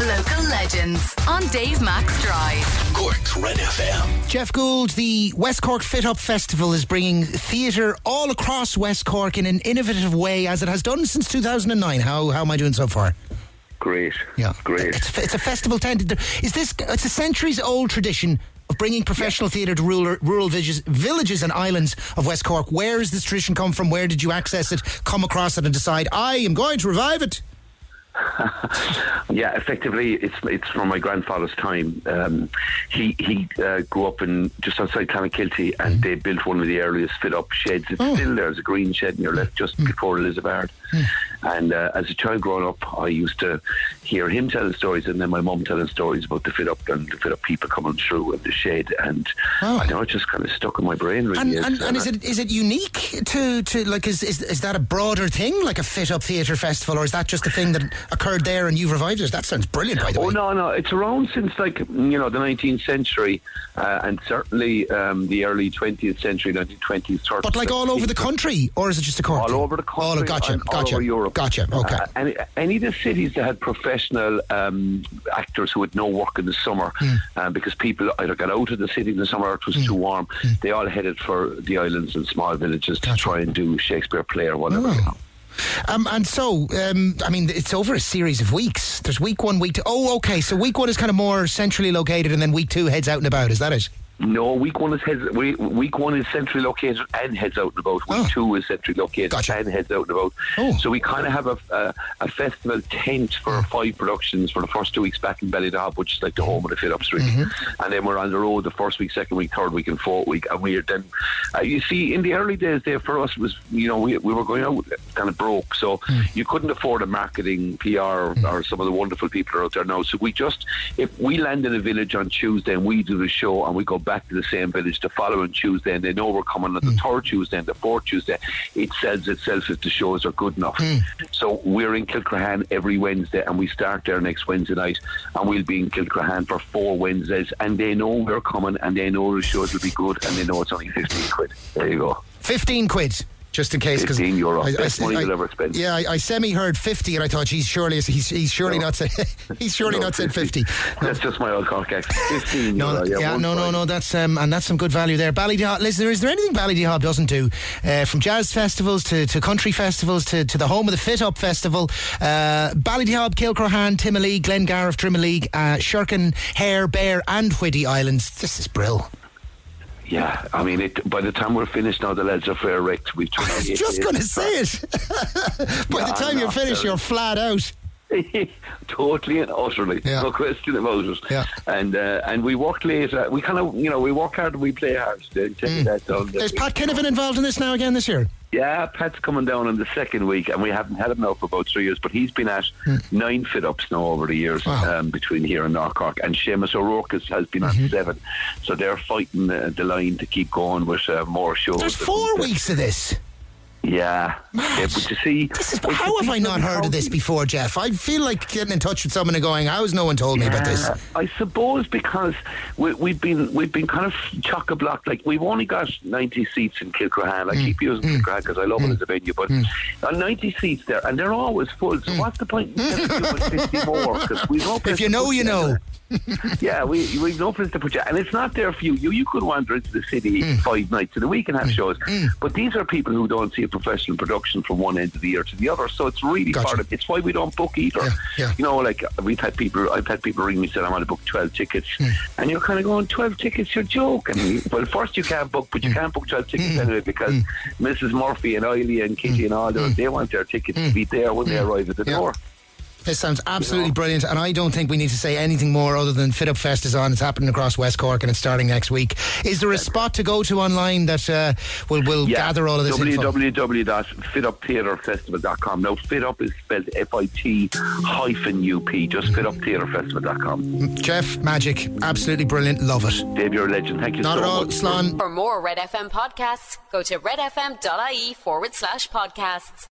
Local legends on Dave Max Drive. Cork's Red FM. Geoff Gould, the West Cork Fit Up Festival is bringing theatre all across West Cork in an innovative way, as it has done since 2009. How, how am I doing so far? Great. Yeah, Great. It's, a- it's a festival tended. Is this? It's a centuries old tradition of bringing professional theatre to rural, rural villages, villages and islands of West Cork. Where does this tradition come from? Where did you access it? Come across it and decide I am going to revive it. Yeah, effectively, it's it's from my grandfather's time. Um, he he uh, grew up in just outside Clonakilty, and they built one of the earliest fit up sheds. It's Oh. still there. There's a green shed in your left, just before Elizabeth. And uh, as a child growing up, I used to hear him telling stories, and then my mum telling stories about the fit up and the fit up people coming through and the shed. And Oh. I know it just kind of stuck in my brain. Really, And, It's, and, and is it is it unique to, to like is, is is that a broader thing like a fit up theatre festival or is that just a thing that occurred there and you've revived it? That sounds brilliant by the Oh way. no, no! It's around since like you know the 19th century, uh, and certainly um, the early 20th century, 1920s. sort But like all over the country, or is it just a Cork? all over the country, All, gotcha, and all gotcha, over Europe. gotcha. Okay. Uh, any, any of the cities that had professional um, actors who had no work in the summer, Hmm. uh, because people either got out of the city in the summer or it was too warm, they all headed for the islands and small villages to. Gotcha. try and do Shakespeare play or whatever. Oh. you know. Um, and so, um, I mean, it's over a series of weeks. There's week one, week two. Oh, okay. So week one is kind of more centrally located, and then week two heads out and about. Is that it? No, week one is heads, week, one is centrally located and heads out and about. Week Oh. two is centrally located Gotcha. and heads out and about. Oh. So we kind of have a, a, a festival tent for five productions for the first two weeks back in Ballydehob, which is like the home of the fit ups, really. Mm-hmm. And then we're on the road the first week, second week, third week, and fourth week. And we're then, uh, you see, in the early days there for us was, you know, we, we were going out kind of broke, so Hmm. you couldn't afford a marketing PR or, hmm. or some of the wonderful people are out there now. So we just, if we land in a village on Tuesday and we do the show and we go back to the same village the following Tuesday and they know we're coming on the hmm. third Tuesday and the fourth Tuesday, it sells itself if the shows are good enough. Hmm. So we're in Kilcrohane every Wednesday and we start there next Wednesday night and we'll be in Kilcrohane for four Wednesdays and they know we're coming and they know the shows will be good and they know it's only 15 quid. There you go. Fifteen quid. Just in case, 15 euro. Best money you'll ever spend. Yeah, I, I semi heard fifty, and I thought, he's surely he's, he's surely No. not said he's surely No, not said fifty. That's just my old Cork accent. 15 No, euro. no, yeah, one no, no, no. That's um, and that's some good value there. Ballydehob, listen, is there anything Ballydehob doesn't do? Uh, from jazz festivals to, to country festivals to, to the home of the Fit Up Festival, uh, Ballydehob, Kilcrohane, Timoleague, Glengarriff, Drimoleague, uh, Sherkin, Hare, Bere, and Whiddy Islands. This is brill. Yeah, I mean, it, by the time we're finished now, the lads are fair wrecked. We've I was just going to say it. By the time you're finished, you're flat out. totally and utterly, Yeah. no question about it. Yeah. And uh, and we work late. Uh, we kind of, you know, we work hard and we play hard. Take that down. Mm. Is Pat Kinevane involved in this now again this year? Yeah, Pat's coming down in the second week, and we haven't had him now for about three years. But he's been at nine fit ups now over the years Hmm. Wow. um, between here and North Cork, and Seamus O'Rourke has, has been Mm-hmm. on seven. So they're fighting the, the line to keep going with uh, more shows. There's four weeks of this. Yeah, yeah but you see, This is, how have I not heard of this before, Geoff? I feel like getting in touch with someone and going, "How has no one told me about this?" I suppose because we, we've been we've been kind of chock a block. Like we've only got ninety seats in Kilcrohane. Mm, I keep using Kilcrohane because I love it as a venue, but uh, ninety seats there, and they're always full. So what's the point fifty more? Because we Mm. If you know, you know. yeah, we we've no place to put you, and it's not there for you. You you could wander into the city Mm. five nights of the week and have shows, but these are people who don't see a professional production from one end of the year to the other. So it's really Gotcha. part of. It's why we don't book either. Yeah, yeah. You know, like we've had people. I've had people ring me saying I want to book twelve tickets, Hmm. and you're kind of going twelve tickets. You're joking. well, first you can't book, Hmm. but you can't book twelve tickets anyway because Mrs. Murphy and Eiley and Kitty and all those they want their tickets to be there when they arrive at the Hmm. Door. This sounds absolutely know. brilliant, and I don't think we need to say anything more other than Fit Up Fest is on. It's happening across West Cork, and it's starting next week. Is there a spot to go to online that uh, will will gather all of this info? www.fituptheatrefestival.com. Now, fit up is spelled F I T hyphen U P. Just fituptheatrefestival.com. Geoff, magic, absolutely brilliant, love it. Dave, you're a legend. Thank you Not so at all, much. Slán. For more Red FM podcasts, go to redfm.ie forward slash podcasts.